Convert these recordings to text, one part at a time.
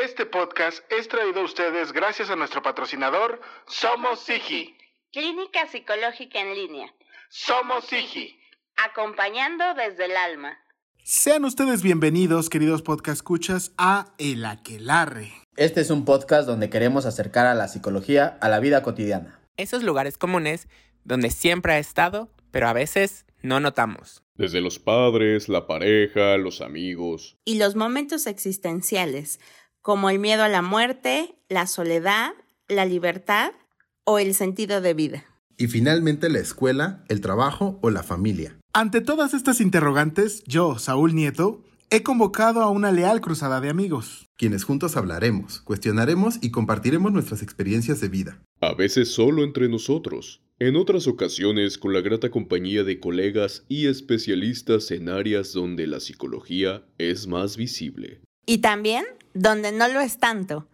Este podcast es traído a ustedes gracias a nuestro patrocinador Somos Sigi. Clínica Psicológica en Línea. Somos Sigi. Acompañando desde el alma. Sean ustedes bienvenidos, queridos podcast escuchas, a El Aquelarre. Este es un podcast donde queremos acercar a la psicología a la vida cotidiana. Esos lugares comunes donde siempre ha estado, pero a veces no notamos. Desde los padres, la pareja, los amigos. Y los momentos existenciales, como el miedo a la muerte, la soledad, la libertad o el sentido de vida. Y finalmente la escuela, el trabajo o la familia. Ante todas estas interrogantes, yo, Saúl Nieto, he convocado a una leal cruzada de amigos. Quienes juntos hablaremos, cuestionaremos y compartiremos nuestras experiencias de vida. A veces solo entre nosotros, en otras ocasiones con la grata compañía de colegas y especialistas en áreas donde la psicología es más visible. Y también donde no lo es tanto,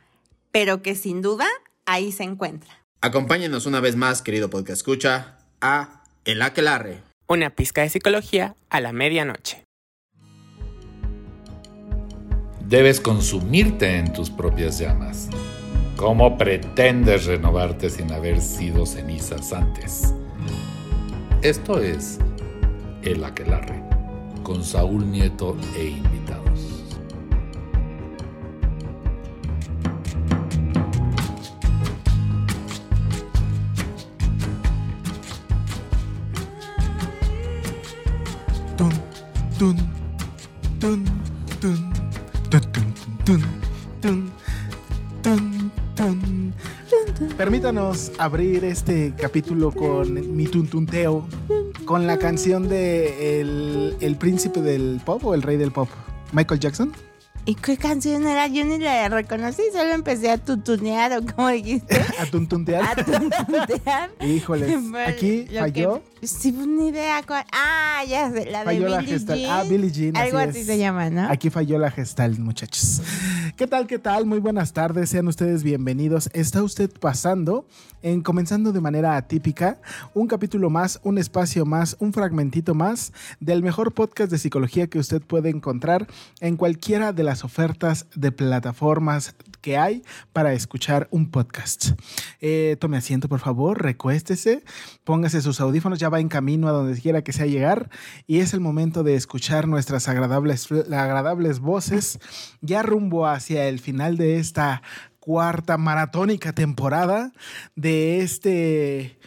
pero que sin duda ahí se encuentra. Acompáñenos una vez más, querido podcast escucha, a El Aquelarre. Una pizca de psicología a la medianoche. Debes consumirte en tus propias llamas. ¿Cómo pretendes renovarte sin haber sido cenizas antes? Esto es El Aquelarre, con Saúl Nieto e invitados. Permítanos abrir este capítulo con mi tuntunteo, con la canción de el, el príncipe del pop o el rey del pop, Michael Jackson. ¿Y qué canción era? Yo ni la reconocí, solo empecé a tutunear o como dijiste. A tuntuntear. A tutunear. Híjoles, aquí falló. que- sí, pues, ni idea cuál. Ah, ya sé, la de Falló la Billie gestal. Jean. Ah, Billie Jean, Algo así así se llama, ¿no? Aquí falló la gestal, muchachos. ¿Qué tal, qué tal? Muy buenas tardes, sean ustedes bienvenidos. Está usted pasando, en comenzando de manera atípica, un capítulo más, un espacio más, un fragmentito más del mejor podcast de psicología que usted puede encontrar en cualquiera de las ofertas de plataformas que hay para escuchar un podcast. Eh, tome asiento, por favor, recuéstese, póngase sus audífonos, ya va en camino a donde quiera que sea llegar y es el momento de escuchar nuestras agradables, agradables voces ya rumbo hacia el final de esta cuarta maratónica temporada de este...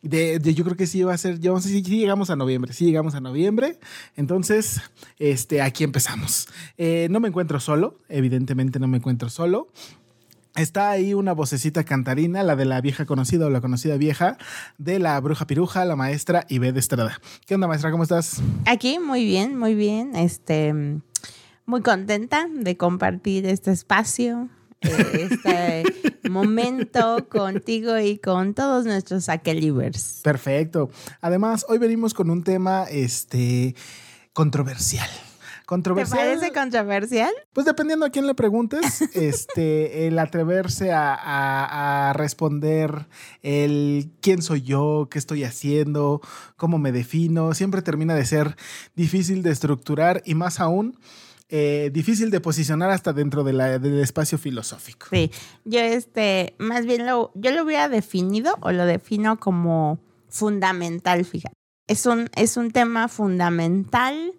De, yo creo que sí va a ser, yo no sé si llegamos a noviembre, sí llegamos a noviembre, entonces, este, aquí empezamos. Eh, no me encuentro solo, evidentemente no me encuentro solo. Está ahí una vocecita cantarina, la de la vieja conocida o la conocida vieja, de la bruja piruja, la maestra Ivette Estrada. ¿Qué onda, maestra? ¿Cómo estás? Aquí, muy bien, muy bien. Este, muy contenta de compartir este espacio, eh, este momento contigo y con todos nuestros aquelivers. Perfecto. Además, hoy venimos con un tema, este, controversial. ¿Te Controversial. parece controversial? Pues dependiendo a quién le preguntes, este, el atreverse a, a- a responder el quién soy yo, qué estoy haciendo, cómo me defino, siempre termina de ser difícil de estructurar y más aún eh, difícil de posicionar hasta dentro de la- del espacio filosófico. Sí. Yo, este, más bien lo, yo lo hubiera definido o lo defino como fundamental, fíjate. Es un, es un tema fundamental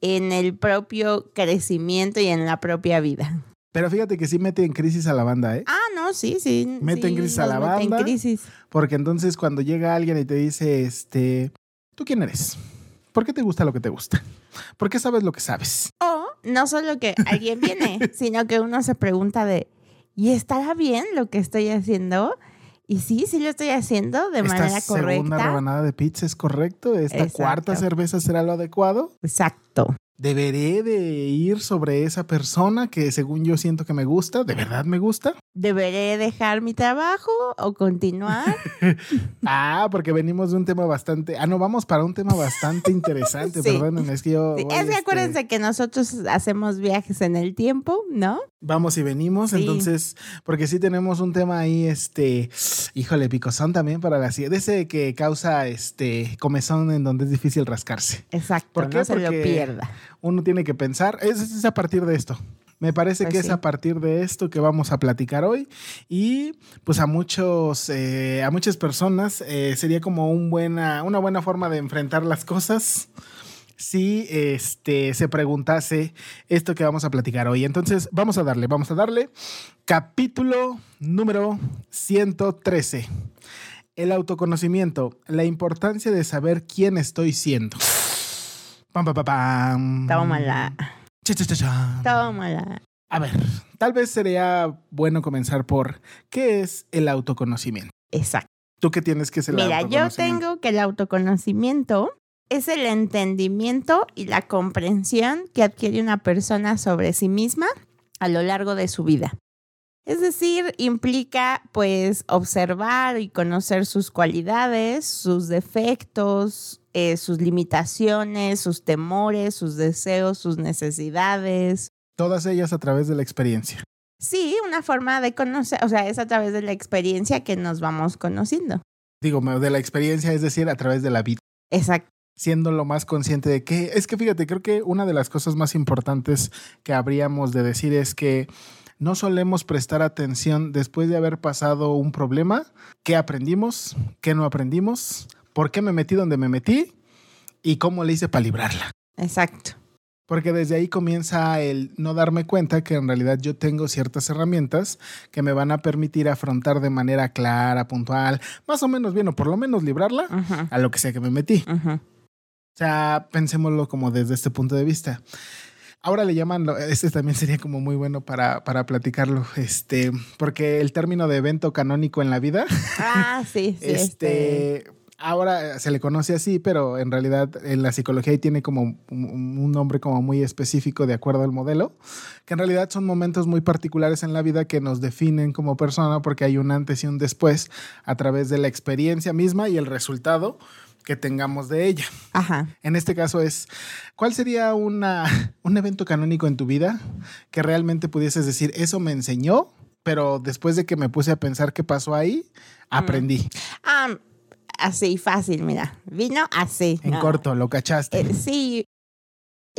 en el propio crecimiento y en la propia vida. Pero fíjate que sí mete en crisis a la banda, ¿eh? Ah, no, sí, sí. Mete en crisis a la mete en banda. crisis. Porque entonces cuando llega alguien y te dice, este, ¿tú quién eres? ¿Por qué te gusta lo que te gusta? ¿Por qué sabes lo que sabes? O no solo que alguien viene, sino que uno se pregunta de, ¿y estará bien lo que estoy haciendo? Y sí, sí lo estoy haciendo de Esta manera segunda correcta. rebanada de pizza es correcto. Esta Exacto. cuarta cerveza será lo adecuado. Exacto. Deberé de ir sobre esa persona que según yo siento que me gusta. ¿De verdad me gusta? ¿Deberé dejar mi trabajo o continuar? Ah, porque venimos de un tema bastante... Ah, no, vamos para un tema bastante interesante. Sí. Perdónenme, es que yo... Sí, es que este, acuérdense que nosotros hacemos viajes en el tiempo, ¿no? Vamos y venimos, Sí. entonces, porque sí tenemos un tema ahí, este, híjole, picosón también para la de ese que causa este comezón en donde es difícil rascarse. Exacto, ¿Por qué? no se lo Porque pierda. Uno tiene que pensar, es, es a partir de esto. Me parece Pues que es a partir de esto que vamos a platicar hoy y pues a muchos, eh, a muchas personas eh, sería como un buena, una buena forma de enfrentar las cosas si este, se preguntase esto que vamos a platicar hoy. Entonces vamos a darle, vamos a darle capítulo número 113. El autoconocimiento, la importancia de saber quién estoy siendo. Pam, pam, pam, pam. Tómala. Cha, cha, cha. Tómala. A ver, tal vez sería bueno comenzar por ¿qué es el autoconocimiento? Exacto. ¿Tú qué tienes que ser el Mira, yo tengo que el autoconocimiento es el entendimiento y la comprensión que adquiere una persona sobre sí misma a lo largo de su vida. Es decir, implica pues observar y conocer sus cualidades, sus defectos, eh, sus limitaciones, sus temores, sus deseos, sus necesidades. Todas ellas a través de la experiencia. Sí, una forma de conocer, o sea, es a través de la experiencia que nos vamos conociendo. Digo, de la experiencia, es decir, a través de la vida. Exacto. Siendo lo más consciente de que, es que fíjate, creo que una de las cosas más importantes que habríamos de decir es que no solemos prestar atención después de haber pasado un problema, qué aprendimos, qué no aprendimos, por qué me metí donde me metí y cómo le hice para librarla. Exacto. Porque desde ahí comienza el no darme cuenta que en realidad yo tengo ciertas herramientas que me van a permitir afrontar de manera clara, puntual, más o menos bien, o por lo menos librarla a lo que sea que me metí. Sea, pensémoslo como desde este punto de vista. Ahora le llaman, este también sería como muy bueno para, para platicarlo, este, porque el término de evento canónico en la vida, Ah, sí, sí. Este, este, ahora se le conoce así, pero en realidad en la psicología ahí tiene como un, un nombre como muy específico de acuerdo al modelo, que en realidad son momentos muy particulares en la vida que nos definen como persona porque hay un antes y un después a través de la experiencia misma y el resultado que tengamos de ella. Ajá. En este caso es, ¿cuál sería una, un evento canónico en tu vida que realmente pudieses decir, eso me enseñó, pero después de que me puse a pensar qué pasó ahí, aprendí. Ah, así, fácil, mira. Vino así. En ¿no? corto, lo cachaste. Eh, sí.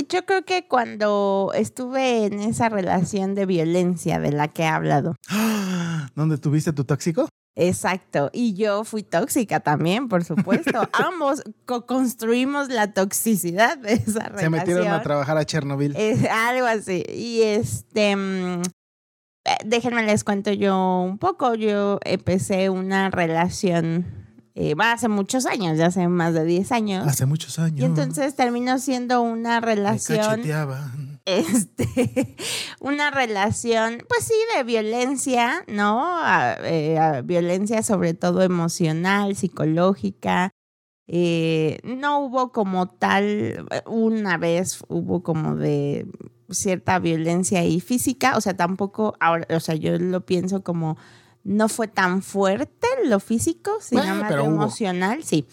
Yo creo que cuando estuve en esa relación de violencia de la que he hablado. ¿Dónde tuviste tu tóxico? Exacto. Y yo fui tóxica también, por supuesto. Ambos co-construimos la toxicidad de esa relación. Se metieron a trabajar a Chernobyl. Es algo así. Y este, mm, eh, déjenme les cuento yo un poco. Yo empecé una relación, eh, va, hace muchos años, ya hace más de 10 años. Hace muchos años. Y entonces terminó siendo una me relación, cacheteaban. este, una relación, pues sí, de violencia, ¿no? A- eh, a violencia sobre todo emocional, psicológica. Eh, no hubo como tal, una vez hubo como de cierta violencia y física, o sea, tampoco, ahora, o sea, yo lo pienso como no fue tan fuerte lo físico, sino Bueno, más lo hubo. emocional, sí.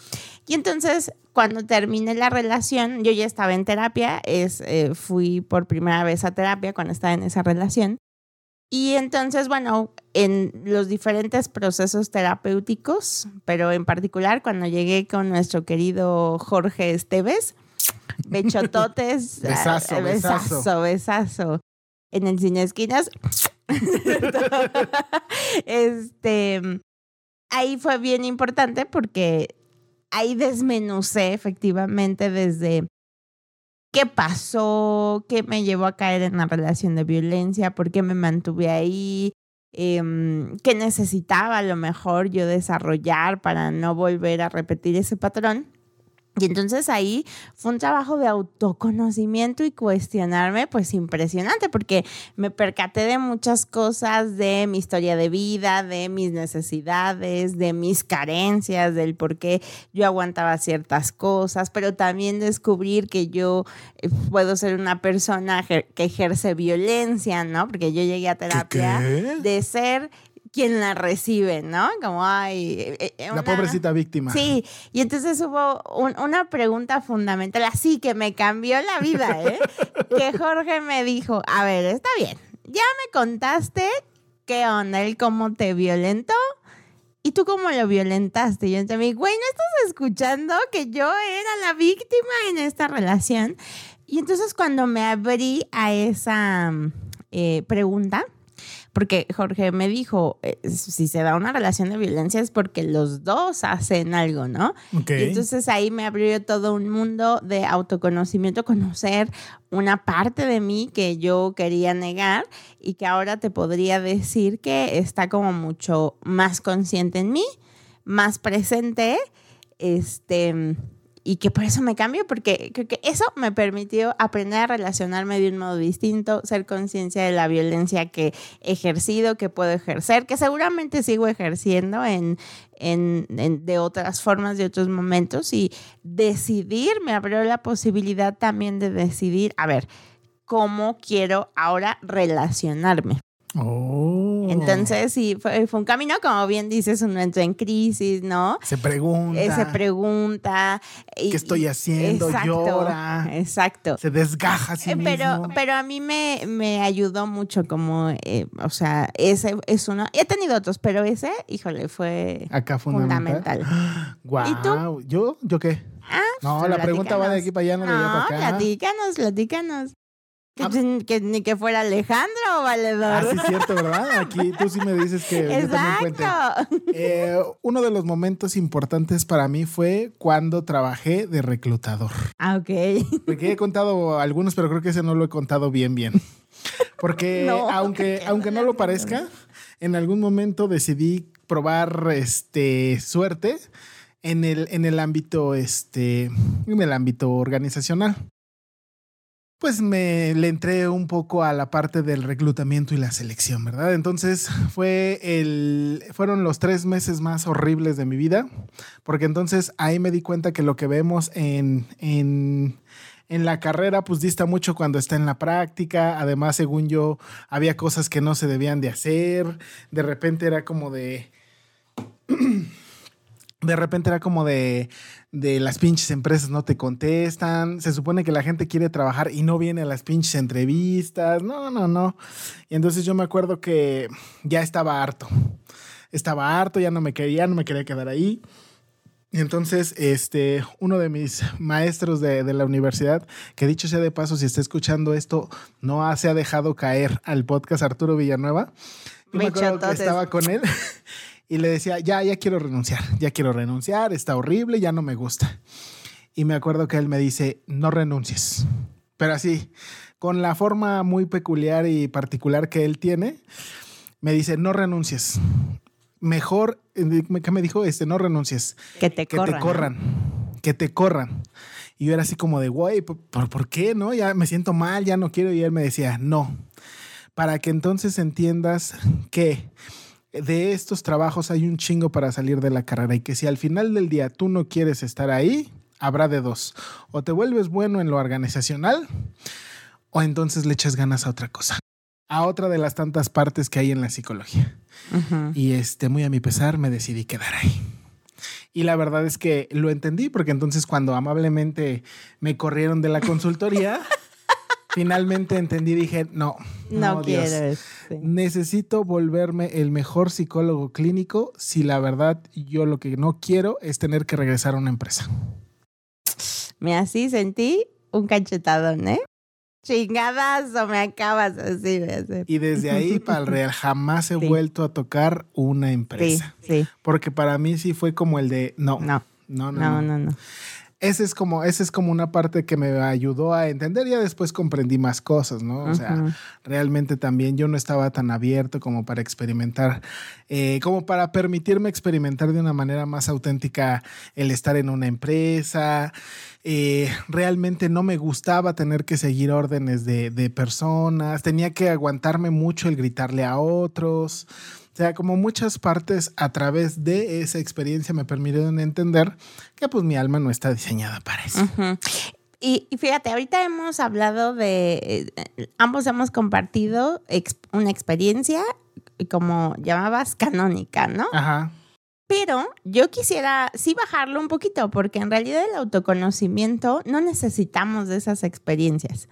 Y entonces, cuando terminé la relación, yo ya estaba en terapia, es, eh, fui por primera vez a terapia cuando estaba en esa relación. Y entonces, bueno, en los diferentes procesos terapéuticos, pero en particular cuando llegué con nuestro querido Jorge Esteves, bechototes, Besazo, ah, besazo. besazo, besazo. En el cine esquinas. este, ahí fue bien importante porque ahí desmenucé efectivamente desde qué pasó, qué me llevó a caer en la relación de violencia, por qué me mantuve ahí, em, qué necesitaba a lo mejor yo desarrollar para no volver a repetir ese patrón. Y entonces ahí fue un trabajo de autoconocimiento y cuestionarme, pues impresionante, porque me percaté de muchas cosas de mi historia de vida, de mis necesidades, de mis carencias, del por qué yo aguantaba ciertas cosas, pero también descubrir que yo eh, puedo ser una persona que ejerce violencia, ¿no? Porque yo llegué a terapia qué? de ser quien la recibe, ¿no? Como, ay, eh, eh, La una- pobrecita víctima. Sí, y entonces hubo un- una pregunta fundamental, así que me cambió la vida, ¿eh? que Jorge me dijo, a ver, está bien, ya me contaste qué onda, él cómo te violentó. ¿Y tú cómo lo violentaste? Y yo entendí, güey, ¿no estás escuchando que yo era la víctima en esta relación? Y entonces cuando me abrí a esa, eh, pregunta, porque Jorge me dijo, eh, si se da una relación de violencia es porque los dos hacen algo, ¿no? Y entonces ahí me abrió todo un mundo de autoconocimiento, conocer una parte de mí que yo quería negar y que ahora te podría decir que está como mucho más consciente en mí, más presente, este, y que por eso me cambio, porque creo que eso me permitió aprender a relacionarme de un modo distinto, ser conciencia de la violencia que he ejercido, que puedo ejercer, que seguramente sigo ejerciendo en, en, de otras formas, de otros momentos, y decidir me abrió la posibilidad también de decidir, a ver, cómo quiero ahora relacionarme. Oh. Entonces, sí, fue, fue un camino, como bien dices, uno entra en crisis, ¿no? Se pregunta. Eh, se pregunta. y- ¿Qué estoy haciendo? Llora. Exacto. Se desgaja a sí Eh, Pero, mismo. pero a mí me, me ayudó mucho como, eh, o sea, ese es uno. He tenido otros, pero ese, híjole, fue Acá fundamental. fundamental. ¿Y tú? ¿Yo? ¿Yo qué? Ah, No, pues, la pregunta va de aquí para allá, no de allá para acá. platícanos, platícanos. Que, Ah. pues, que ni que fuera Alejandro Ah, Valedor. sí, es cierto, ¿verdad? Aquí tú sí me dices que yo también cuente. Exacto. Eh, uno de los momentos importantes para mí fue cuando trabajé de reclutador. Ah, ok. Porque he contado algunos, pero creo que ese no lo he contado bien, bien. Porque No, aunque, aunque no lo parezca, en algún momento decidí probar este, suerte en el, en el ámbito, este, en el ámbito organizacional. Pues me le entré un poco a la parte del reclutamiento y la selección, ¿verdad? Entonces fue el, fueron los tres meses más horribles de mi vida, porque entonces ahí me di cuenta que lo que vemos en, en, en la carrera pues dista mucho cuando está en la práctica. Además, según yo, había cosas que no se debían de hacer. De repente era como de... De repente era como de, de las pinches empresas no te contestan. Se supone que la gente quiere trabajar y no viene a las pinches entrevistas. No, no, no. Y entonces yo me acuerdo que ya estaba harto. Estaba harto, ya no me quería, no me quería quedar ahí. Y entonces, este, uno de mis maestros de, de la universidad, que dicho sea de paso, si está escuchando esto, no ha- se ha dejado caer al podcast Arturo Villanueva. Yo me acuerdo que Bichototes. estaba con él y le decía, ya, ya quiero renunciar, ya quiero renunciar, está horrible, ya no me gusta. Y me acuerdo que él me dice, no renuncies. Pero así, con la forma muy peculiar y particular que él tiene, me dice, no renuncies. Mejor, eh, ¿qué me dijo? Este, no renuncies Que te que corran. te corran, que te corran. Y yo era así como de, güey, ¿por, por, por qué? No, ya me siento mal, ya no quiero. Y él me decía, no, para que entonces entiendas que de estos trabajos hay un chingo para salir de la carrera y que si al final del día tú no quieres estar ahí, habrá de dos. O te vuelves bueno en lo organizacional o entonces le echas ganas a otra cosa. A otra de las tantas partes que hay en la psicología. Y este, muy a mi pesar, me decidí quedar ahí. Y la verdad es que lo entendí porque entonces cuando amablemente me corrieron de la consultoría, finalmente entendí y dije, no, No, no, Dios. quiero. este. Necesito volverme el mejor psicólogo clínico si la verdad yo lo que no quiero es tener que regresar a una empresa. Me así sentí un cachetadón, ¿eh? Chingadazo, me acabas así de hacer. Y desde ahí para el real jamás he Sí. vuelto a tocar una Sí, empresa. sí. Porque para mí sí fue como el de, no, No, no, no. no, no. no, no. Ese es como, ese es como una parte que me ayudó a entender. Ya después comprendí más cosas, ¿no? O sea, realmente también yo no estaba tan abierto como para experimentar, eh, como para permitirme experimentar de una manera más auténtica el estar en una empresa. Eh, realmente no me gustaba tener que seguir órdenes de, de personas. Tenía que aguantarme mucho el gritarle a otros. O sea, como muchas partes a través de esa experiencia me permitieron entender que pues mi alma no está diseñada para eso. Y, y fíjate, ahorita hemos hablado de, eh, ambos hemos compartido ex- una experiencia, como llamabas, canónica, ¿no? Ajá. Pero yo quisiera sí bajarlo un poquito, porque en realidad el autoconocimiento no necesitamos de esas experiencias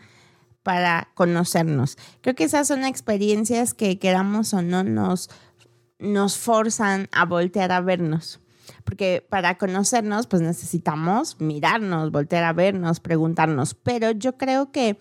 para conocernos. Creo que esas son experiencias que queramos o no nos, nos forzan a voltear a vernos. Porque para conocernos, pues necesitamos mirarnos, voltear a vernos, preguntarnos. Pero yo creo que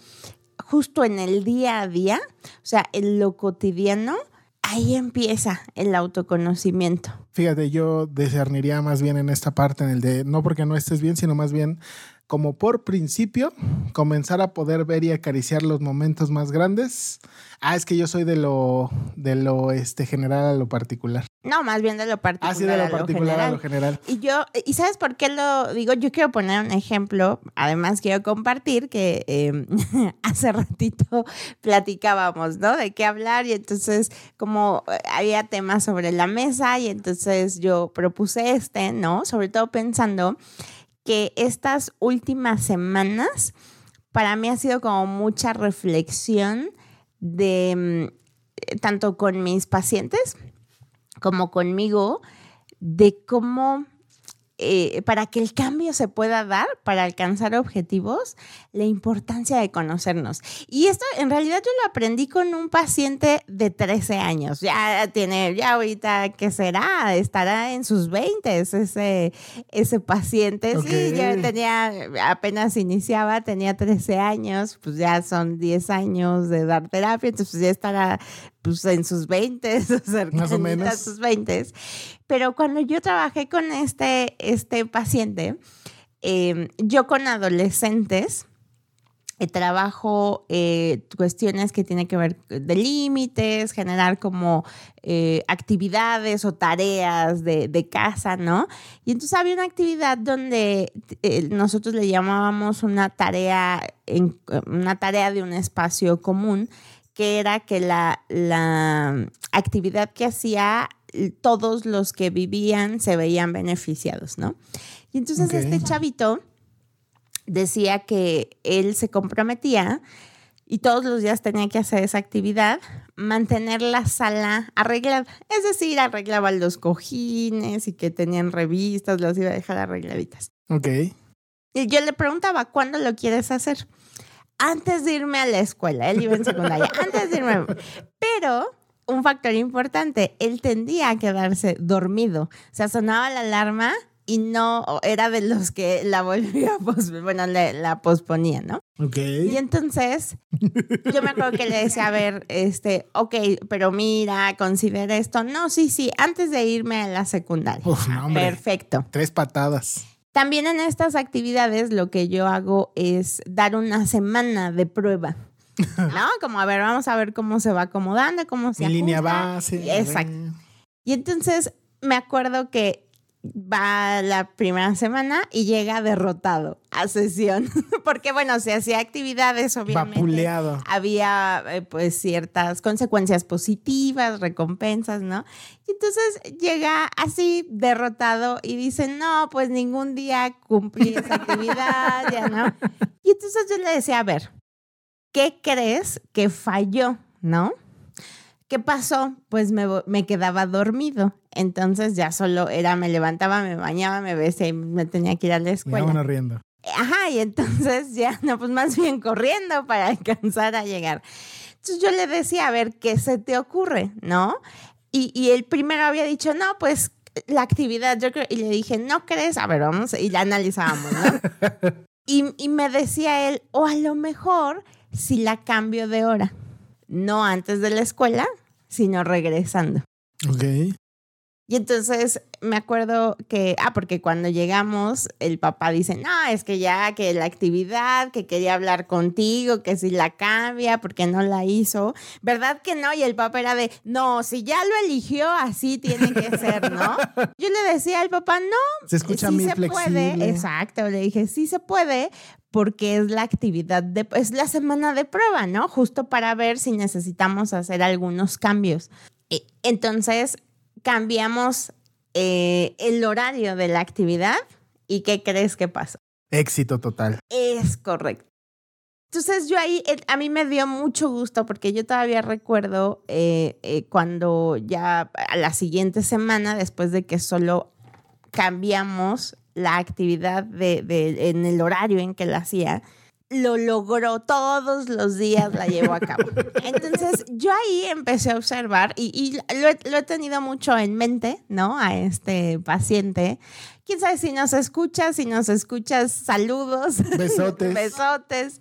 justo en el día a día, o sea, en lo cotidiano, ahí empieza el autoconocimiento. Fíjate, yo discerniría más bien en esta parte, en el de no porque no estés bien, sino más bien como por principio, comenzar a poder ver y acariciar los momentos más grandes. Ah, es que yo soy de lo, de lo este, general a lo particular. No, más bien de lo particular. Ah, sí, de lo a lo particular a lo general. Y yo, ¿y sabes por qué lo digo? Yo quiero poner un ejemplo, además quiero compartir que eh, hace ratito platicábamos, ¿no? De qué hablar y entonces como eh, había temas sobre la mesa y entonces yo propuse este, ¿no? Sobre todo pensando que estas últimas semanas para mí ha sido como mucha reflexión de mm, tanto con mis pacientes como conmigo de cómo eh, para que el cambio se pueda dar, para alcanzar objetivos, la importancia de conocernos. Y esto en realidad yo lo aprendí con un paciente de 13 años. Ya tiene, ya ahorita, ¿qué será? Estará en sus 20 ese, ese paciente. Sí, yo tenía, apenas iniciaba, tenía 13 años, pues ya son 10 años de dar terapia, entonces ya estará pues en sus 20, Más o menos. a sus 20. Pero cuando yo trabajé con este, este paciente, eh, yo con adolescentes eh, trabajo eh, cuestiones que tienen que ver de límites, generar como eh, actividades o tareas de, de casa, ¿no? Y entonces había una actividad donde eh, nosotros le llamábamos una tarea, en, una tarea de un espacio común, que era que la, la actividad que hacía todos los que vivían se veían beneficiados, ¿no? Y entonces este chavito decía que él se comprometía y todos los días tenía que hacer esa actividad, mantener la sala arreglada. Es decir, arreglaba los cojines y que tenían revistas, los iba a dejar arregladitas. Ok. Y yo le preguntaba, ¿cuándo lo quieres hacer? Antes de irme a la escuela, él iba en secundaria, antes de irme. Pero un factor importante, él tendía a quedarse dormido. O sea, sonaba la alarma y no era de los que la volvía a posponer, bueno, le- la posponía, ¿no? Ok. Y entonces, yo me acuerdo que le decía, a ver, este, ok, pero mira, considera esto. No, sí, sí, antes de irme a la secundaria. Uf, no, hombre. Perfecto. Tres patadas. También en estas actividades lo que yo hago es dar una semana de prueba. ¿No? Como, a ver, vamos a ver cómo se va acomodando, cómo se En línea ajusta. base. Exacto. Y entonces me acuerdo que va la primera semana y llega derrotado a sesión. Porque, bueno, se hacía actividades, obviamente. Vapuleado. Había, eh, pues, ciertas consecuencias positivas, recompensas, ¿no? Y entonces llega así derrotado y dice, no, pues ningún día cumplí esa actividad, ya no. Y entonces yo le decía, a ver, ¿qué crees que falló, no? ¿Qué pasó? Pues me, me quedaba dormido. Entonces ya solo era, me levantaba, me bañaba, me besé y me tenía que ir a la escuela. riendo. Ajá, y entonces ya, no, pues más bien corriendo para alcanzar a llegar. Entonces yo le decía, a ver, ¿qué se te ocurre? ¿No? Y, y el primero había dicho, no, pues la actividad, yo creo, y le dije, ¿no crees? A ver, vamos, y la analizábamos, ¿no? y, y me decía él, o a lo mejor si la cambio de hora, no antes de la escuela, sino regresando. Ok. Y entonces me acuerdo que, ah, porque cuando llegamos, el papá dice, no, es que ya, que la actividad, que quería hablar contigo, que si la cambia, porque no la hizo. ¿Verdad que no? Y el papá era de, no, si ya lo eligió, así tiene que ser, ¿no? Yo le decía al papá, no, Se escucha sí se flexible. puede. Exacto, le dije, sí se puede, porque es la actividad, de, es la semana de prueba, ¿no? Justo para ver si necesitamos hacer algunos cambios. Y entonces cambiamos eh, el horario de la actividad y ¿qué crees que pasó? Éxito total. Es correcto. Entonces yo ahí, eh, a mí me dio mucho gusto porque yo todavía recuerdo eh, eh, cuando ya a la siguiente semana, después de que solo cambiamos la actividad de, de- en el horario en que la hacía, lo logró todos los días, la llevó a cabo. Entonces yo ahí empecé a observar y, y lo, he, lo he tenido mucho en mente, ¿no? A este paciente. Quién sabe si nos escuchas, si nos escuchas, saludos. Besotes. Besotes.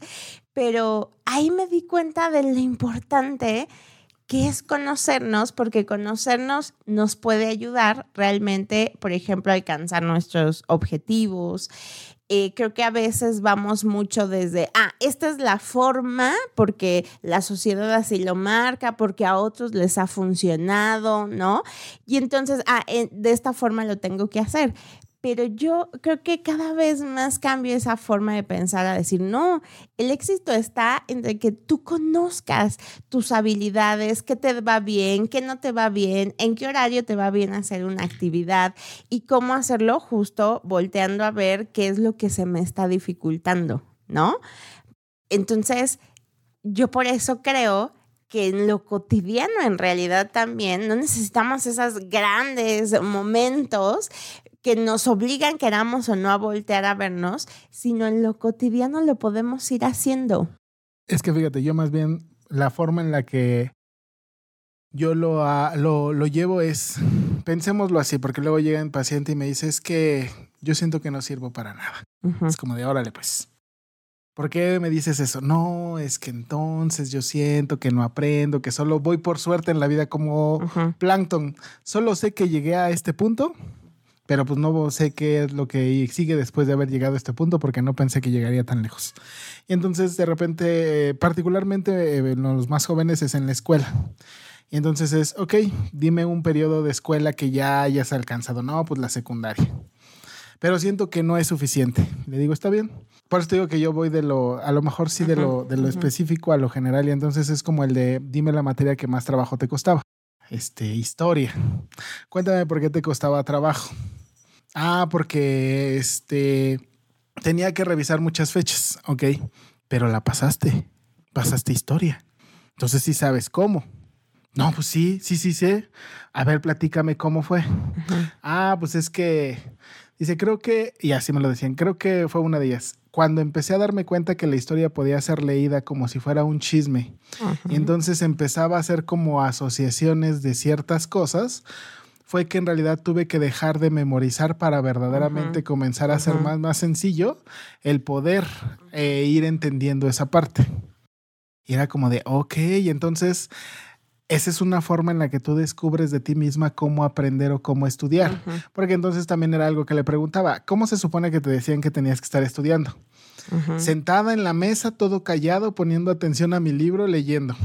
pero ahí me di cuenta de lo importante que es conocernos, porque conocernos nos puede ayudar realmente, por ejemplo, a alcanzar nuestros objetivos. Eh, creo que a veces vamos mucho desde, ah, esta es la forma porque la sociedad así lo marca, porque a otros les ha funcionado, ¿no? Y entonces, ah, de esta forma lo tengo que hacer pero yo creo que cada vez más cambio esa forma de pensar a decir, no, el éxito está en que tú conozcas tus habilidades, qué te va bien, qué no te va bien, en qué horario te va bien hacer una actividad y cómo hacerlo justo volteando a ver qué es lo que se me está dificultando, ¿no? Entonces, yo por eso creo que en lo cotidiano en realidad también no necesitamos esos grandes momentos, que nos obligan, queramos o no, a voltear a vernos, sino en lo cotidiano lo podemos ir haciendo. Es que fíjate, yo más bien la forma en la que yo lo, lo, lo llevo es, pensémoslo así, porque luego llega un paciente y me dice, es que yo siento que no sirvo para nada. Es como de, órale pues. ¿Por qué me dices eso? No, es que entonces yo siento que no aprendo, que solo voy por suerte en la vida como plankton. Solo sé que llegué a este punto pero pues no sé qué es lo que sigue después de haber llegado a este punto porque no pensé que llegaría tan lejos. Y entonces de repente, particularmente eh, los más jóvenes es en la escuela. Y entonces es, ok, dime un periodo de escuela que ya hayas alcanzado. No, pues la secundaria. Pero siento que no es suficiente. Le digo, está bien. Por eso te digo que yo voy de lo, a lo mejor sí de lo, de lo específico a lo general. Y entonces es como el de, dime la materia que más trabajo te costaba. Este, historia. Cuéntame por qué te costaba trabajo. Ah, porque este tenía que revisar muchas fechas, ok, pero la pasaste, pasaste historia. Entonces sí sabes cómo. No, pues sí, sí, sí sé. A ver, platícame cómo fue. Ah, pues es que, dice, creo que, y así me lo decían, creo que fue una de ellas. Cuando empecé a darme cuenta que la historia podía ser leída como si fuera un chisme, y entonces empezaba a hacer como asociaciones de ciertas cosas, fue que en realidad tuve que dejar de memorizar para verdaderamente comenzar a ser más, más sencillo el poder eh, ir entendiendo esa parte. Y era como de, ok, entonces esa es una forma en la que tú descubres de ti misma cómo aprender o cómo estudiar. Porque entonces también era algo que le preguntaba, ¿cómo se supone que te decían que tenías que estar estudiando? Sentada en la mesa, todo callado, poniendo atención a mi libro, leyendo.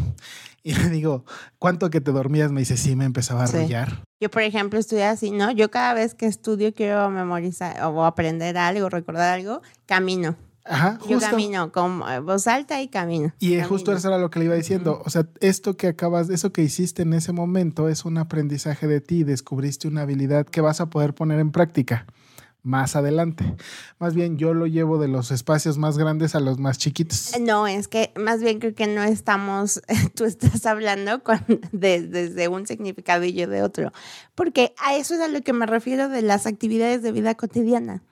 Y le digo, ¿cuánto que te dormías? Me dice, sí, me empezaba a arrullar. Yo, por ejemplo, estudié así, ¿no? Yo cada vez que estudio quiero memorizar o aprender algo, recordar algo, camino. Ajá, justo. Yo camino con eh, voz alta y camino. Y justo eso era lo que le iba diciendo. O sea, esto que acabas, eso que hiciste en ese momento es un aprendizaje de ti. Descubriste una habilidad que vas a poder poner en práctica más adelante. Más bien yo lo llevo de los espacios más grandes a los más chiquitos. No, es que más bien creo que no estamos, tú estás hablando desde un significado y yo de otro, porque a eso es a lo que me refiero de las actividades de vida cotidiana.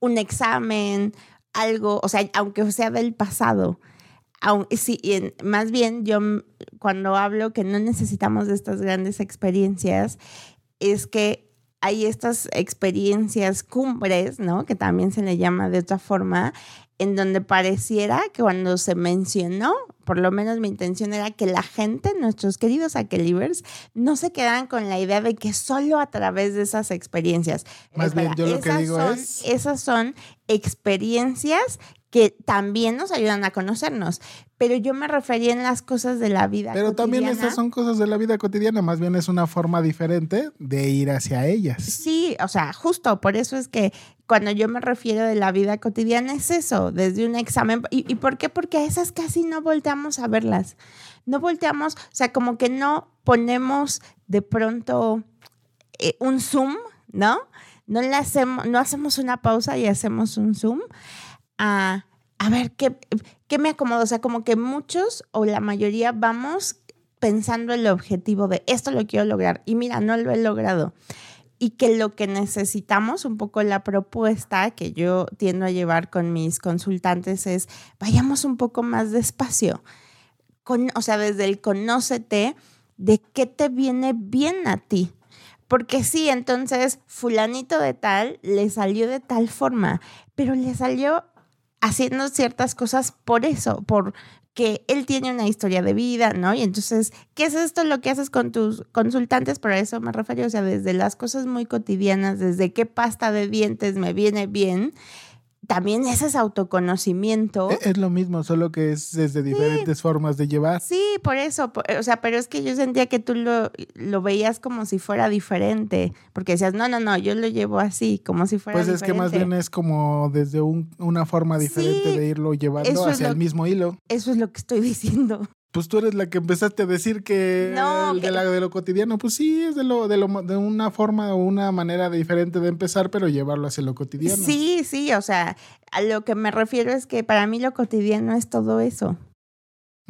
Un examen, algo, o sea, aunque sea del pasado. sí, más bien yo cuando hablo que no necesitamos estas grandes experiencias, es que hay estas experiencias cumbres, ¿no? Que también se le llama de otra forma, en donde pareciera que cuando se mencionó, por lo menos mi intención era que la gente, nuestros queridos aquelivers, no se quedan con la idea de que solo a través de esas experiencias. Más bien, yo lo que digo es. Esas son experiencias que también nos ayudan a conocernos. Pero yo me refería en las cosas de la vida. Pero también estas son cosas de la vida cotidiana, más bien es una forma diferente de ir hacia ellas. Sí, o sea, justo por eso es que cuando yo me refiero de la vida cotidiana es eso, desde un examen. ¿Y, por qué? Porque a esas casi no volteamos a verlas. No volteamos, o sea, como que no ponemos de pronto eh, un zoom, ¿no? No, le hacemos, no hacemos una pausa y hacemos un zoom a, a ver, ¿qué, ¿qué me acomodo? O sea, como que muchos o la mayoría vamos pensando en el objetivo de esto lo quiero lograr y mira, no lo he logrado. Y que lo que necesitamos, un poco la propuesta que yo tiendo a llevar con mis consultantes es, vayamos un poco más despacio. Con, o sea, desde el conócete de qué te viene bien a ti. Porque sí, entonces fulanito de tal le salió de tal forma, pero le salió haciendo ciertas cosas por eso, por que él tiene una historia de vida, ¿no? Y entonces, ¿qué es esto lo que haces con tus consultantes? Por eso me refiero, o sea, desde las cosas muy cotidianas, desde qué pasta de dientes me viene bien, también ese es autoconocimiento. E, Es lo mismo, solo que es desde diferentes formas de llevar. Sí, por eso, por- o sea, pero es que yo sentía que tú lo, lo veías como si fuera diferente, porque decías, no, no, no, yo lo llevo así, como si fuera Pues diferente. es que más bien es como desde un- una forma diferente Sí, de irlo llevando hacia lo- el mismo hilo. Eso es lo que estoy diciendo. Pues tú eres la que empezaste a decir que No, el de, que- la- de lo cotidiano, pues sí, es de lo, de lo de una forma o una manera diferente de empezar, pero llevarlo hacia lo cotidiano. Sí, sí, o sea, a lo que me refiero es que para mí lo cotidiano es todo eso.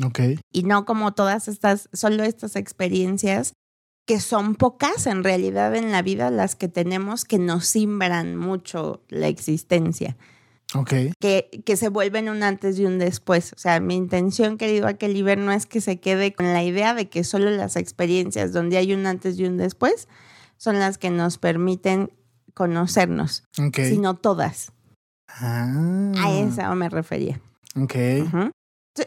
Ok. y no como todas estas, solo estas experiencias que son pocas en realidad en la vida las que tenemos que nos simbran mucho la existencia, Ok. que, que se vuelven un antes y un después. O sea, mi intención, querido Aqueliver, no es que se quede con la idea de que solo las experiencias donde hay un antes y un después son las que nos permiten conocernos, Ok. sino todas. Ah. A eso me refería. Ok.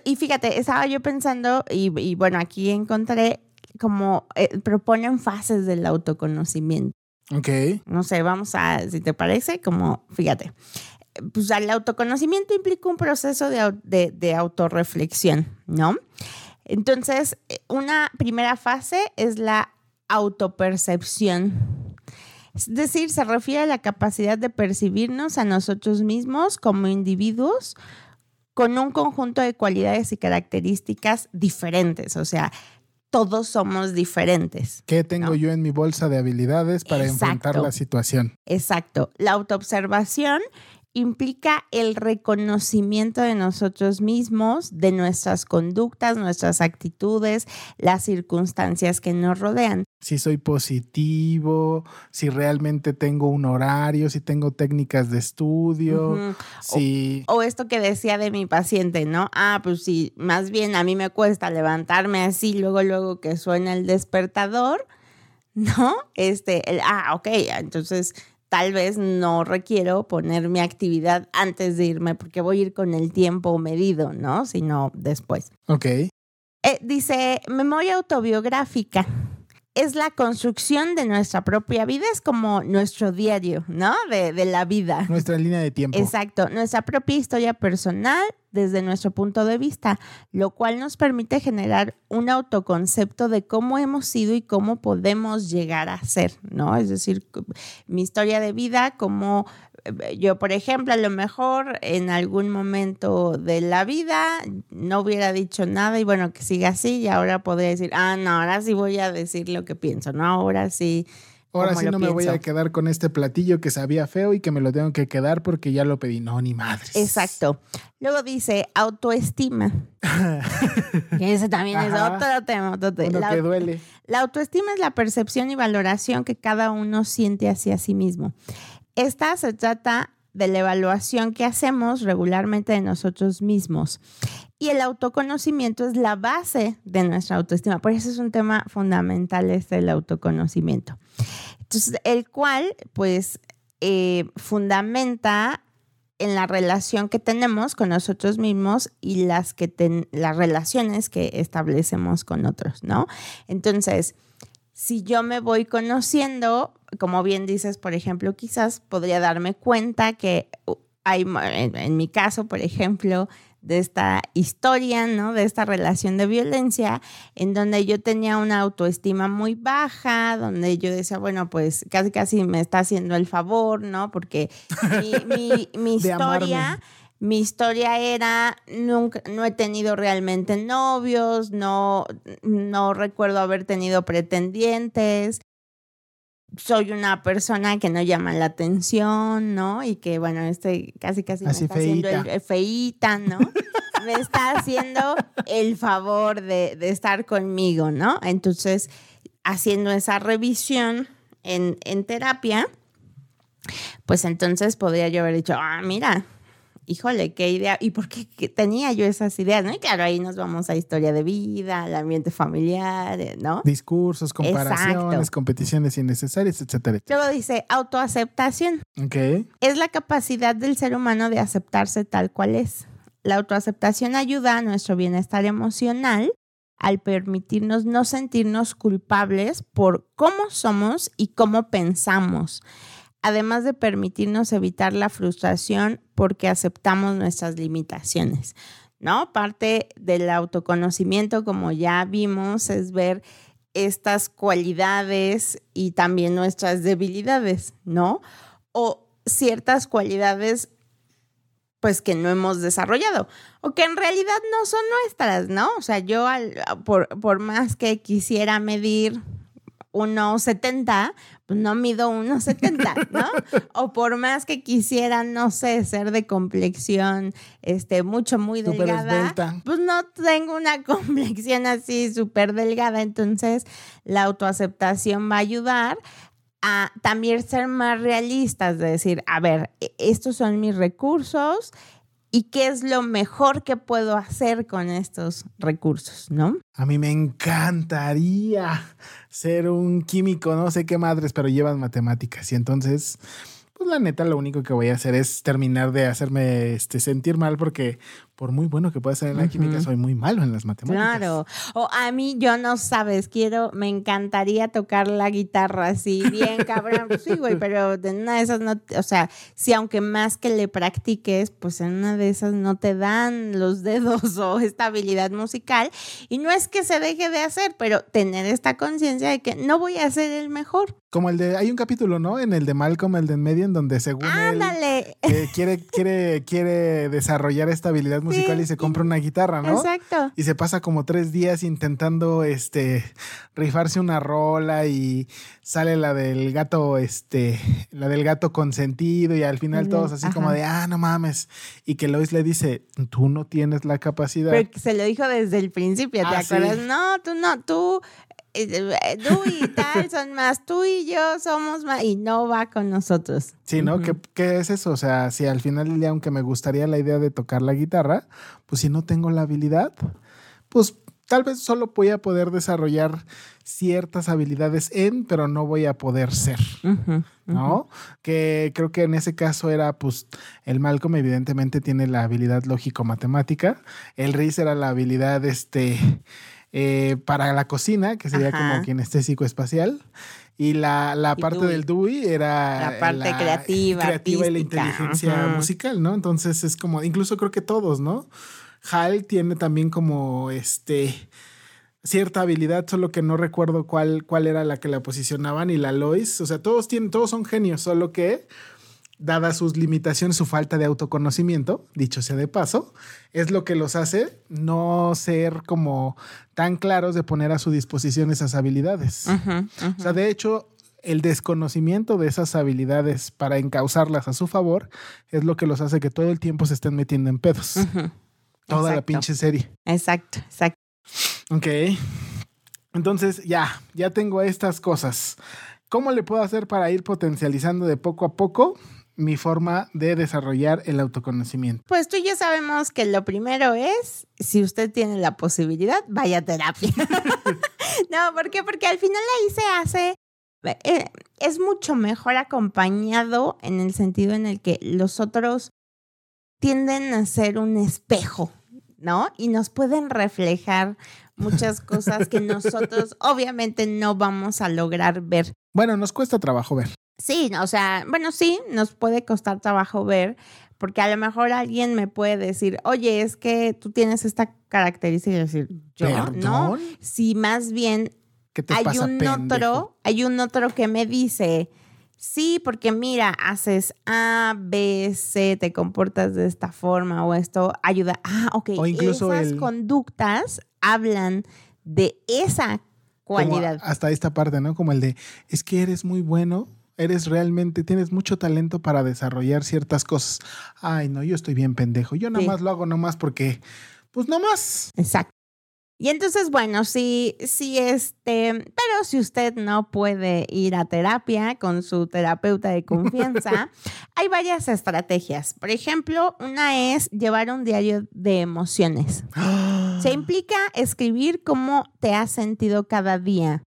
Y fíjate, estaba yo pensando, y, y bueno, aquí encontré como eh, proponen fases del autoconocimiento. Ok. No sé, vamos a, si te parece, como, fíjate, pues el autoconocimiento implica un proceso de, de, de autorreflexión, ¿no? Entonces, eh, una primera fase es la autopercepción. Es decir, se refiere a la capacidad de percibirnos a nosotros mismos como individuos con un conjunto de cualidades y características diferentes. O sea, todos somos diferentes. ¿Qué tengo No. yo en mi bolsa de habilidades para enfrentar la situación? Exacto. La autoobservación implica el reconocimiento de nosotros mismos, de nuestras conductas, nuestras actitudes, las circunstancias que nos rodean. Si soy positivo, si realmente tengo un horario, si tengo técnicas de estudio, si... O esto que decía de mi paciente, ¿no? Ah, pues sí, más bien a mí me cuesta levantarme así, luego, luego que suena el despertador, ¿no? Este, el, ah, ok, entonces tal vez no requiero poner mi actividad antes de irme porque voy a ir con el tiempo medido, ¿no? Sino después. Ok. Eh, dice, memoria autobiográfica. Es la construcción de nuestra propia vida, es como nuestro diario, ¿no? De, de la vida. Nuestra línea de tiempo. Exacto, nuestra propia historia personal desde nuestro punto de vista, lo cual nos permite generar un autoconcepto de cómo hemos sido y cómo podemos llegar a ser, ¿no? Es decir, mi historia de vida, como eh, yo, por ejemplo, a lo mejor en algún momento de la vida no hubiera dicho nada y bueno, que siga así y ahora podría decir, ah, no, ahora sí voy a decir lo que pienso, ¿no? Ahora sí. Ahora sí no me voy a quedar con este platillo que sabía feo y que me lo tengo que quedar porque ya lo pedí. No, ni madres. Exacto. Luego dice autoestima. Que ese también es otro tema. otro te- Uno la, que duele. la autoestima es la percepción y valoración que cada uno siente hacia sí mismo. Esta se trata de la evaluación que hacemos regularmente de nosotros mismos. Y el autoconocimiento es la base de nuestra autoestima. Por eso es un tema fundamental este del autoconocimiento. Entonces, el cual, pues, eh, fundamenta en la relación que tenemos con nosotros mismos y las, que las relaciones que establecemos con otros, ¿no? Entonces, si yo me voy conociendo, como bien dices, por ejemplo, quizás podría darme cuenta que uh, hay, en, en mi caso, por ejemplo, de esta historia, ¿no? De esta relación de violencia, en donde yo tenía una autoestima muy baja, donde yo decía, bueno, pues casi casi me está haciendo el favor, ¿no? Porque mi, mi- mi historia... Mi historia era, nunca, no he tenido realmente novios, no, no recuerdo haber tenido pretendientes, soy una persona que no llama la atención, ¿no? Y que, bueno, este casi casi Así me está haciendo el, feíta. el feíta, ¿no? me está haciendo el favor de, de estar conmigo, ¿no? Entonces, haciendo esa revisión en, en terapia, pues entonces podría yo haber dicho, ah, mira, híjole, qué idea, ¿y por qué tenía yo esas ideas? ¿no? Y claro, ahí nos vamos a historia de vida, al ambiente familiar, eh, ¿no? Discursos, comparaciones, Exacto. competiciones innecesarias, etcétera. etcétera. Luego dice autoaceptación. Ok. Es la capacidad del ser humano de aceptarse tal cual es. La autoaceptación ayuda a nuestro bienestar emocional al permitirnos no sentirnos culpables por cómo somos y cómo pensamos, además de permitirnos evitar la frustración porque aceptamos nuestras limitaciones. ¿No? Parte del autoconocimiento, como ya vimos, es ver estas cualidades y también nuestras debilidades, ¿no? O ciertas cualidades pues que no hemos desarrollado o que en realidad no son nuestras, ¿no? O sea, yo por, por más que quisiera medir 1,70, pues no mido 1,70, ¿no? o por más que quisiera, no sé, ser de complexión este, mucho, muy delgada, pues no tengo una complexión así súper delgada, entonces la autoaceptación va a ayudar a también ser más realistas, de decir, a ver, e- estos son mis recursos y qué es lo mejor que puedo hacer con estos recursos, ¿no? A mí me encantaría ser un químico, no sé qué madres, pero llevan matemáticas. Y entonces, pues la neta, lo único que voy a hacer es terminar de hacerme este, sentir mal porque por muy bueno que pueda ser en la química, soy muy malo en las matemáticas. Claro. O a mí, yo no sabes, quiero, me encantaría tocar la guitarra así, bien cabrón. Pues sí, güey, pero de una de esas no, o sea, si aunque más que le practiques, pues en una de esas no te dan los dedos o esta habilidad musical. Y no es que se deje de hacer, pero tener esta conciencia de que no voy a ser el mejor. Como el de, hay un capítulo, ¿no? En el de Malcolm, el de en medio, en donde según él Ándale. eh, quiere, quiere, quiere desarrollar esta habilidad musical y se compra una guitarra, ¿no? Exacto. Y se pasa como tres días intentando este rifarse una rola y sale la del gato, este, la del gato consentido, y al final todos así como de ah, no mames. Y que Lois le dice, tú no tienes la capacidad. Pero se lo dijo desde el principio, ¿te Ah, sí. acuerdas? No, tú no, tú, tú y tal son más, tú y yo somos más, y no va con nosotros. Sí, ¿no? ¿Qué, qué es eso? O sea, si al final del día, aunque me gustaría la idea de tocar la guitarra, pues si no tengo la habilidad, pues tal vez solo voy a poder desarrollar ciertas habilidades en, pero no voy a poder ser. ¿no? Que creo que en ese caso era, pues, el Malcolm evidentemente tiene la habilidad lógico-matemática, el Riz era la habilidad, este, eh, para la cocina, que sería Ajá. como kinestésico espacial, y la, la Y parte Dewey. del Dewey era La parte creativa, creativa y la inteligencia ajá. musical, ¿no? Entonces es como, incluso creo que todos, ¿no? Hal tiene también como, este, cierta habilidad, solo que no recuerdo cuál, cuál era la que la posicionaban y la Lois. O sea, todos tienen, todos son genios, solo que dadas sus limitaciones, su falta de autoconocimiento, dicho sea de paso, es lo que los hace no ser como tan claros de poner a su disposición esas habilidades. O sea, de hecho, el desconocimiento de esas habilidades para encauzarlas a su favor es lo que los hace que todo el tiempo se estén metiendo en pedos. Toda la pinche serie. Exacto, exacto. Ok. Entonces, ya, ya tengo estas cosas. ¿Cómo le puedo hacer para ir potencializando de poco a poco mi forma de desarrollar el autoconocimiento? Pues tú y yo sabemos que lo primero es, si usted tiene la posibilidad, vaya a terapia. no, ¿por qué? Porque al final ahí se hace, eh, es mucho mejor acompañado en el sentido en el que los otros tienden a ser un espejo, ¿no? Y nos pueden reflejar muchas cosas que nosotros obviamente no vamos a lograr ver. Bueno, nos cuesta trabajo ver. Sí, o sea, bueno, sí, nos puede costar trabajo ver, porque a lo mejor alguien me puede decir, oye, es que tú tienes esta característica y decir, yo no. ¿Perdón? Si más bien ¿Qué te hay pasa, un pendejo? otro, hay un otro que me dice, sí, porque mira, haces A, B, C, te comportas de esta forma o esto ayuda. Ah, ok. O incluso Esas el- conductas hablan de esa Como cualidad. hasta esta parte, ¿no? Como el de, es que eres muy bueno, eres realmente, tienes mucho talento para desarrollar ciertas cosas. Ay, no, yo estoy bien pendejo. Yo nada Sí. más lo hago nomás porque, pues nomás. Exacto. Y entonces, bueno, sí, sí, este, pero si usted no puede ir a terapia con su terapeuta de confianza, hay varias estrategias. Por ejemplo, una es llevar un diario de emociones. Se implica escribir cómo te has sentido cada día.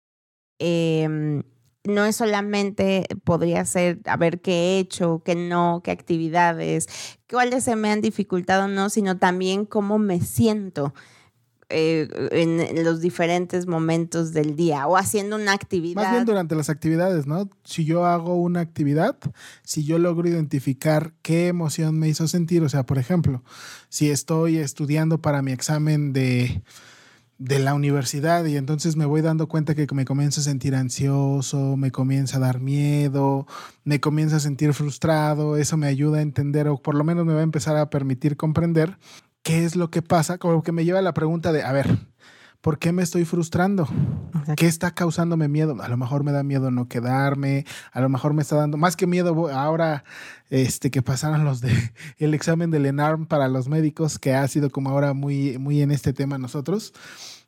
Em, no es solamente, podría ser, a ver qué he hecho, qué no, qué actividades, cuáles se me han dificultado no, sino también cómo me siento. eh, en los diferentes momentos del día o haciendo una actividad. Más bien durante las actividades, ¿no? Si yo hago una actividad, si yo logro identificar qué emoción me hizo sentir, o sea, por ejemplo, si estoy estudiando para mi examen de, de la universidad y entonces me voy dando cuenta que me comienzo a sentir ansioso, me comienza a dar miedo, me comienzo a sentir frustrado, eso me ayuda a entender o por lo menos me va a empezar a permitir comprender qué es lo que pasa, como que me lleva a la pregunta de, a ver, ¿por qué me estoy frustrando? ¿Qué está causándome miedo? A lo mejor me da miedo no quedarme, a lo mejor me está dando, más que miedo, ahora este, que pasaron los de el examen del ENARM para los médicos, que ha sido como ahora muy, muy en este tema nosotros,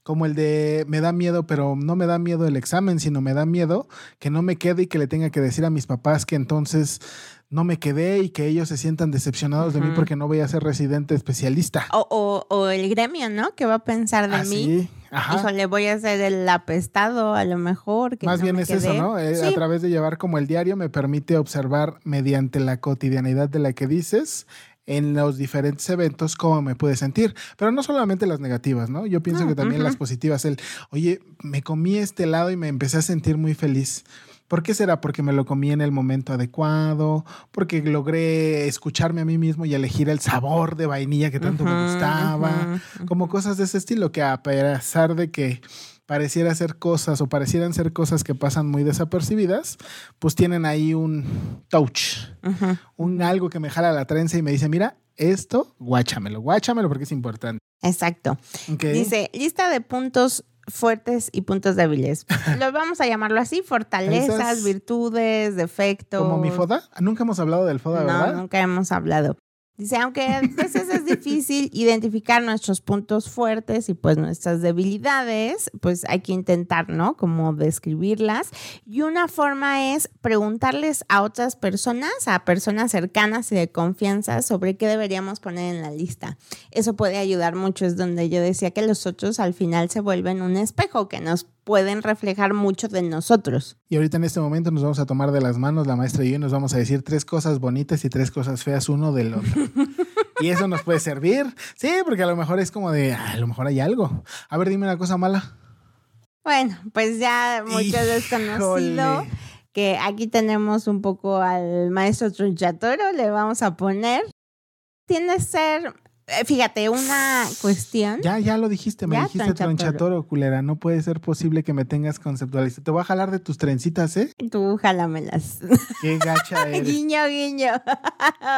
como el de me da miedo, pero no me da miedo el examen, sino me da miedo que no me quede y que le tenga que decir a mis papás que entonces no me quedé y que ellos se sientan decepcionados de mí porque no voy a ser residente especialista. O, o- o el gremio, ¿no? Que va a pensar de Ah, mí. sí, ajá. Híjole, voy a ser el apestado a lo mejor. Que Más no bien es eso. ¿no? Eh, A través de llevar como el diario me permite observar mediante la cotidianidad de la que dices en los diferentes eventos cómo me puede sentir. Pero no solamente las negativas, ¿no? Yo pienso No, que también las positivas. El, oye, me comí este helado y me empecé a sentir muy feliz. ¿Por qué será? Porque me lo comí en el momento adecuado, porque logré escucharme a mí mismo y elegir el sabor de vainilla que tanto me gustaba como cosas de ese estilo que a pesar de que pareciera ser cosas o parecieran ser cosas que pasan muy desapercibidas, pues tienen ahí un touch, un algo que me jala la trenza y me dice, mira, esto, guáchamelo, guáchamelo porque es importante. Exacto. Dice, lista de puntos fuertes y puntos débiles. Los vamos a llamarlo así, fortalezas, virtudes, defectos. Como mi foda, nunca hemos hablado del foda, No, ¿verdad? nunca hemos hablado. Dice, aunque a veces es difícil identificar nuestros puntos fuertes y pues nuestras debilidades, pues hay que intentar, ¿no? Como describirlas. Y una forma es preguntarles a otras personas, a personas cercanas y de confianza sobre qué deberíamos poner en la lista. Eso puede ayudar mucho, es donde yo decía que los otros al final se vuelven un espejo, que nos pueden reflejar mucho de nosotros. Y ahorita en este momento nos vamos a tomar de las manos la maestra y yo y nos vamos a decir tres cosas bonitas y tres cosas feas uno del otro. y eso nos puede servir. Sí, porque a lo mejor es como de, "Ah, a lo mejor hay algo. A ver, dime una cosa mala. Bueno, pues ya mucho desconocido. Que aquí tenemos un poco al maestro Tronchatoro, le vamos a poner. Tiene ser, fíjate, una cuestión. Ya, ya lo dijiste, me Ya, dijiste tronchatoro. culera. No puede ser posible que me tengas conceptualizado. Te voy a jalar de tus trencitas, ¿eh? Tú jálamelas. Qué gacha eres. guiño, guiño.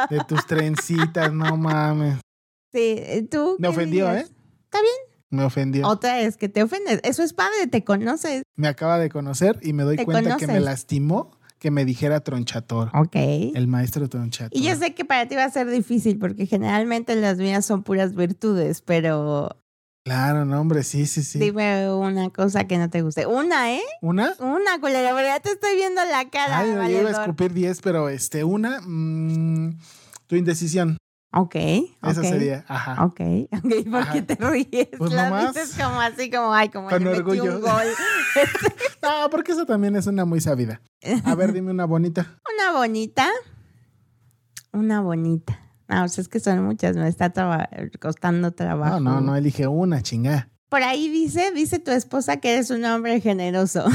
De tus trencitas, no mames. Sí, tú. Me ofendió, dirías? ¿eh? Está bien. Me ofendió. Otra es que te ofendes. Eso es padre, te conoces. Me acaba de conocer y me doy cuenta que me lastimó que me dijera tronchatoro. Ok. El maestro tronchatoro. Y yo sé que para ti va a ser difícil porque generalmente las mías son puras virtudes, pero Claro, no, hombre, sí, sí, sí. dime una cosa que no te guste. Una, ¿eh? ¿Una? Una, culera, ya te estoy viendo la cara. Ay, yo iba a escupir 10, pero este, una, mm, tu indecisión. Ok. Esa ok, sería, ajá. Ok, ok, ¿por Ajá. qué te ríes? Pues La nomás. dices como así, como, ay, como Con orgullo. un gol. No, porque esa también es una muy sabida. A ver, dime una bonita. Una bonita. Una bonita. No, pues es que son muchas, me está traba- costando trabajo. No, no, no, elige una, chingada. Por ahí dice, dice tu esposa que eres un hombre generoso.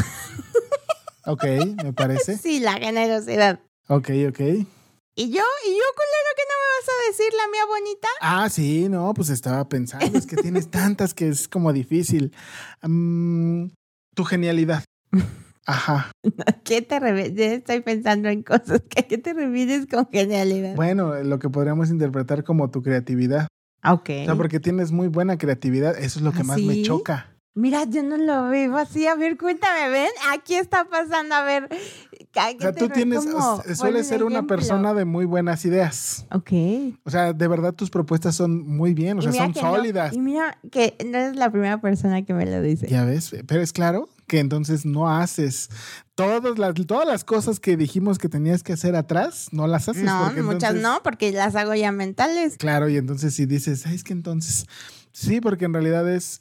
Ok, me parece. sí, la generosidad. Ok, ok. ¿Y yo? ¿Y yo, culero, que no me vas a decir la mía bonita? Ah, sí, no, pues estaba pensando, es que tienes tantas que es como difícil. Mm, tu genialidad. Ajá. ¿Qué te ya Estoy pensando en cosas. ¿Qué, qué te refieres con genialidad? Bueno, lo que podríamos interpretar como tu creatividad. ok. O sea, porque tienes muy buena creatividad, eso es lo que ¿Ah, más me choca. Mira, yo no lo veo así. A ver, cuéntame, ven. Aquí está pasando. A ver, O sea, ¿qué tú tienes, un ser una persona de muy buenas ideas. Ok. O sea, de verdad tus propuestas son muy bien, o sea, son no- sólidas. y mira que no eres la primera persona que me lo dice. Ya ves, pero es claro que entonces no haces todas las, todas las cosas que dijimos que tenías que hacer atrás, no las haces. no, muchas entonces- no, porque las hago ya mentales. Claro, y entonces si dices, "Ay, es que entonces, sí, porque en realidad es,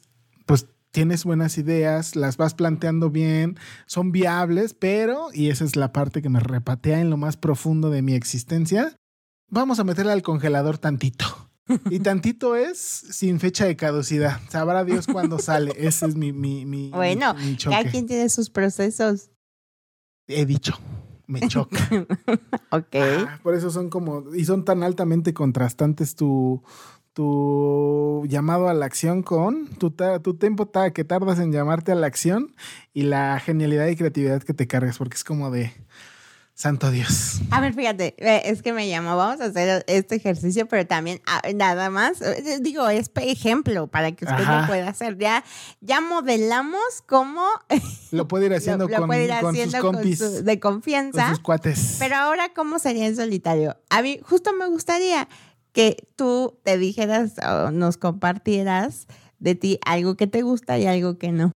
tienes buenas ideas, las vas planteando bien, son viables, pero, y esa es la parte que me repatea en lo más profundo de mi existencia, vamos a meterle al congelador tantito. Y tantito es sin fecha de caducidad. Sabrá Dios cuándo sale. Ese es mi, mi, mi, Bueno, mi Cada quien tiene sus procesos. He dicho, me choca. Ok. Ah, por eso son como, y son tan altamente contrastantes tu, tu llamado a la acción con tu, tu tiempo ta- que tardas en llamarte a la acción y la genialidad y creatividad que te cargas, porque es como de santo Dios. A ver, fíjate, eh, es que me llamó, vamos a hacer este ejercicio, pero también ah, nada más, eh, digo, es ejemplo para que usted Ajá. lo pueda hacer. Ya, ya modelamos cómo Lo puede ir haciendo lo con, puede ir con sus con compis, su- de con confianza. sus cuates. Pero ahora, ¿cómo sería en solitario? A mí justo me gustaría que tú te dijeras o nos compartieras de ti algo que te gusta y algo que no.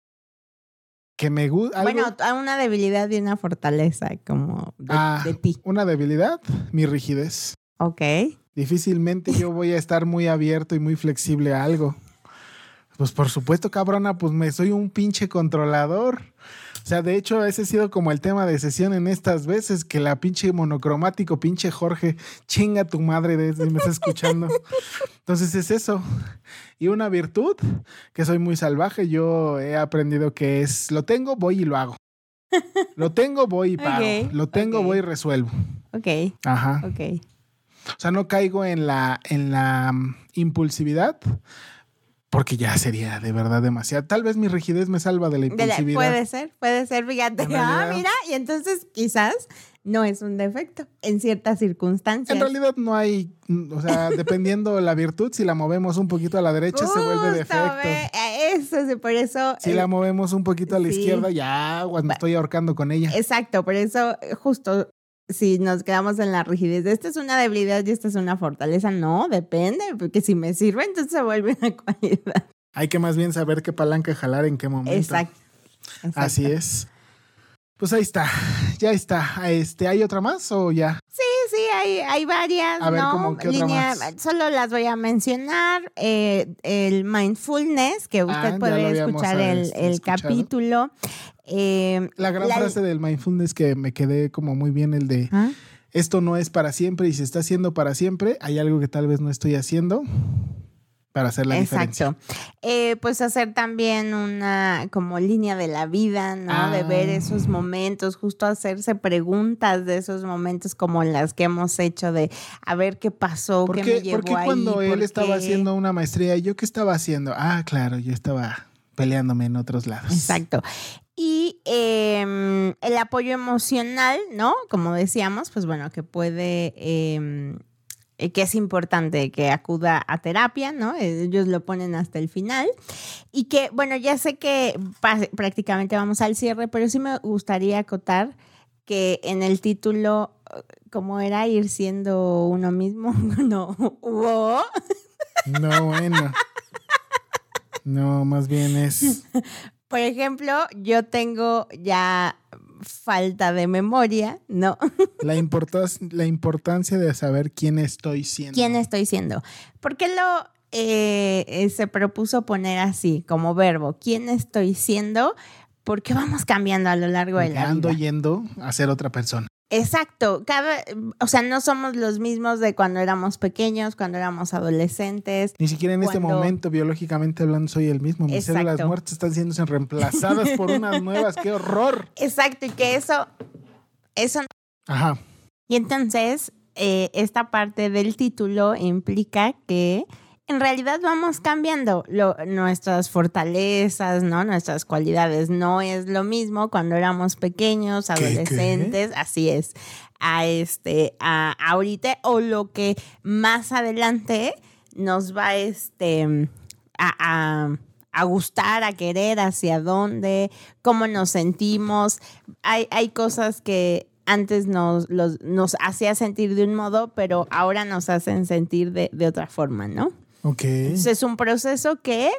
que me gusta. Bueno, a una debilidad y una fortaleza como de, Ah. de ti. una debilidad, mi rigidez. Ok. Difícilmente yo voy a estar muy abierto y muy flexible a algo. Pues por supuesto, cabrona, pues me soy un pinche controlador. O sea, de hecho, ese ha sido como el tema de sesión en estas veces, que la pinche monocromático, pinche Jorge, chinga tu madre de me está escuchando. Entonces es eso. Y una virtud, que soy muy salvaje, yo he aprendido que es, lo tengo, voy y lo hago. Lo tengo, voy y pago. Ok, Lo tengo, voy y resuelvo. Ok, Ajá. ok. O sea, no caigo en la, en la mm, impulsividad porque ya sería de verdad demasiado. Tal vez mi rigidez me salva de la impulsividad. puede ser, puede ser, fíjate. Ah, mira, y entonces quizás no es un defecto en ciertas circunstancias. En realidad no hay, o sea, dependiendo la virtud, si la movemos un poquito a la derecha se vuelve defecto. ve, eh, Eso, sí, por eso. Si eh, la movemos un poquito a la sí. izquierda, ya cuando estoy ahorcando con ella. Exacto, por eso eh, justo si nos quedamos en la rigidez de esta es una debilidad y esta es una fortaleza, no, depende, porque si me sirve entonces se vuelve una cualidad. Hay que más bien saber qué palanca jalar en qué momento. Exacto. exacto. Así es. Pues ahí está, ya está. Este, ¿Hay otra más o ya? Sí, sí, hay, hay varias, A ver, ¿no? ¿cómo qué otra Línea- más? Solo las voy a mencionar. eh, el mindfulness, que usted Ah, puede escuchar el, el capítulo. Eh, La gran la- frase del mindfulness que me quedé como muy bien el de ¿Ah? esto no es para siempre y si está haciendo para siempre, hay algo que tal vez no estoy haciendo para hacer la diferencia. Exacto. Eh, pues hacer también una como línea de la vida, ¿no? De ver Ah. esos momentos, justo hacerse preguntas de esos momentos como las que hemos hecho de a ver qué pasó, ¿Por qué, qué, me llevó por qué ahí, cuando él estaba haciendo una maestría, yo qué estaba haciendo? Ah, claro, yo estaba peleándome en otros lados. Exacto. Y em, el apoyo emocional, ¿no? Como decíamos, pues bueno, que puede, em, eh, que es importante que acuda a terapia, ¿no? Ellos lo ponen hasta el final. Y que, bueno, ya sé que prácticamente vamos al cierre, pero sí me gustaría acotar que en el título, eh, como era ir siendo uno mismo, no, wow. No, bueno. No, más bien es. Por ejemplo, yo tengo ya falta de memoria, ¿no? La, la importancia de saber quién estoy siendo. ¿Quién estoy siendo? ¿Por qué lo eh, eh, se propuso poner así como verbo? ¿Quién estoy siendo? Porque vamos cambiando a lo largo de la ando vida. yendo a ser otra persona. Exacto, cada, o sea, no somos los mismos de cuando éramos pequeños, cuando éramos adolescentes. Ni siquiera en este momento, biológicamente hablando, soy el mismo. Mis Exacto. células muertas están siendo reemplazadas por unas nuevas. ¡Qué horror! Exacto, y que eso, eso Ajá. Y entonces, eh, esta parte del título implica que en realidad vamos cambiando lo- nuestras fortalezas, ¿no? Nuestras cualidades. No es lo mismo cuando éramos pequeños, ¿Qué, qué? adolescentes, así es, a este, a ahorita, o lo que más adelante nos va este, a, a- a gustar, a querer, hacia dónde, cómo nos sentimos. Hay, hay cosas que antes nos, los, nos hacía sentir de un modo, pero ahora nos hacen sentir de, de otra forma, ¿no? Ok. Entonces es un proceso que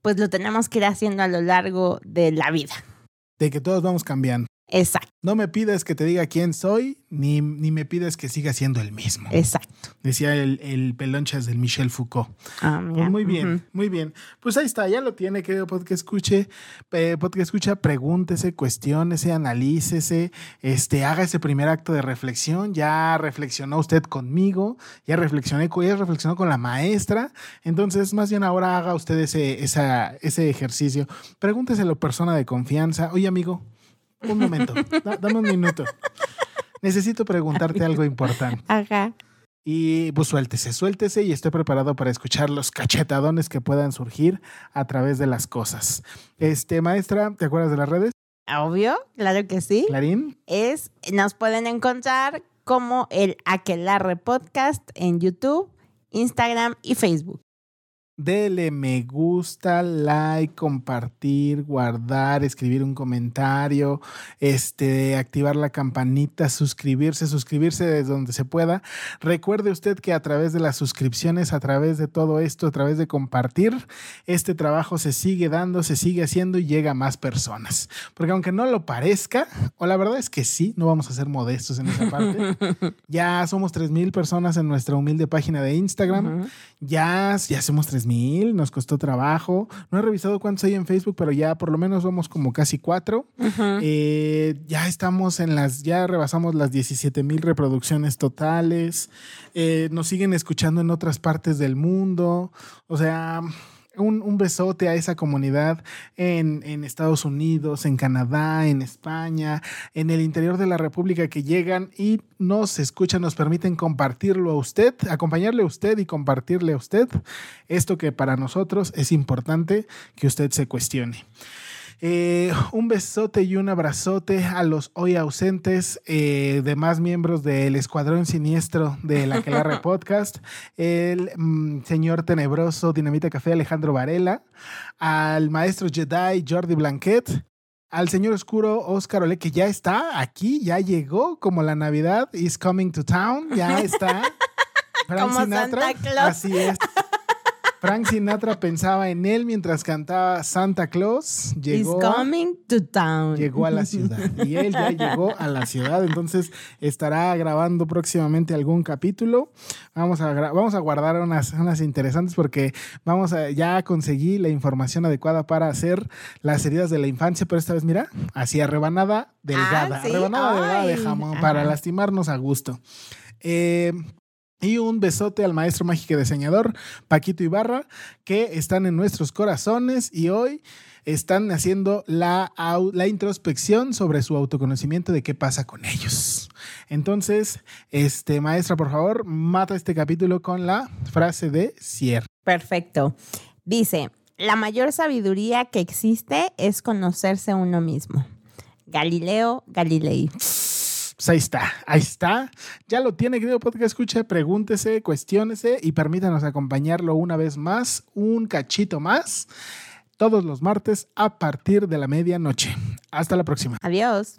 pues lo tenemos que ir haciendo a lo largo de la vida. De que todos vamos cambiando. Exacto, No me pides que te diga quién soy, ni, ni me pides que siga siendo el mismo. exacto. Decía el, el pelonchas del Michel Foucault. Ah, Pues mira. muy bien, muy bien. Pues ahí está, ya lo tiene, querido podcast escuche. Eh, podcast escucha, pregúntese, cuestiónese, analícese, este, haga ese primer acto de reflexión. Ya reflexionó usted conmigo, ya reflexioné, con- ya reflexionó con la maestra. Entonces, más bien ahora haga usted ese, esa, ese ejercicio. Pregúnteselo, persona de confianza. Oye, amigo, un momento, da- dame un minuto. Necesito preguntarte algo importante. Ajá. Y pues suéltese, suéltese y estoy preparado para escuchar los cachetadones que puedan surgir a través de las cosas. Este, maestra, ¿te acuerdas de las redes? Obvio, claro que sí. Clarín. Es, nos pueden encontrar como el Aquelarre Podcast en YouTube, Instagram y Facebook. Dele me gusta, like, compartir, guardar, escribir un comentario, este, activar la campanita, suscribirse, suscribirse desde donde se pueda. Recuerde usted que a través de las suscripciones, a través de todo esto, a través de compartir, este trabajo se sigue dando, se sigue haciendo y llega a más personas. Porque aunque no lo parezca, o la verdad es que sí, no vamos a ser modestos en esa parte. ya somos 3.000 personas en nuestra humilde página de Instagram. Ya, ya somos 3000, nos costó trabajo. No he revisado cuántos hay en Facebook, pero ya por lo menos vamos como casi cuatro. Eh, ya estamos en las, ya rebasamos las 17 mil reproducciones totales. Eh, nos siguen escuchando en otras partes del mundo. O sea, un, un besote a esa comunidad en, en Estados Unidos, en Canadá, en España, en el interior de la República que llegan y nos escuchan, nos permiten compartirlo a usted, acompañarle a usted y compartirle a usted esto que para nosotros es importante que usted se cuestione. Eh, un besote y un abrazote a los hoy ausentes eh, demás miembros del Escuadrón Siniestro de la Quelarre Podcast, el mm, señor tenebroso Dinamita Café Alejandro Varela, al maestro Jedi Jordi Blanquet, al señor oscuro Oscar Ole, que ya está aquí, ya llegó, como la Navidad is coming to town, ya está. Frank Como Santa Claus. Así es. Frank Sinatra pensaba en él mientras cantaba Santa Claus. Llegó, coming to town. llegó a la ciudad. Y él ya llegó a la ciudad. Entonces estará grabando próximamente algún capítulo. Vamos a, vamos a guardar unas, unas interesantes porque vamos a ya conseguí la información adecuada para hacer las heridas de la infancia. Pero esta vez, mira, así a rebanada delgada. ¿sí? Rebanada delgada de jamón ajá. para lastimarnos a gusto. Eh, y un besote al maestro mágico y diseñador Paquito Ibarra, que están en nuestros corazones y hoy están haciendo la, la introspección sobre su autoconocimiento de qué pasa con ellos. Entonces, este maestra, por favor, mata este capítulo con la frase de cierre. Perfecto. Dice, la mayor sabiduría que existe es conocerse uno mismo. Galileo Galilei. Pues ahí está, ahí está. Ya lo tiene, querido podcast. Escuche, pregúntese, cuestiónese y permítanos acompañarlo una vez más, un cachito más, todos los martes a partir de la medianoche. Hasta la próxima. Adiós.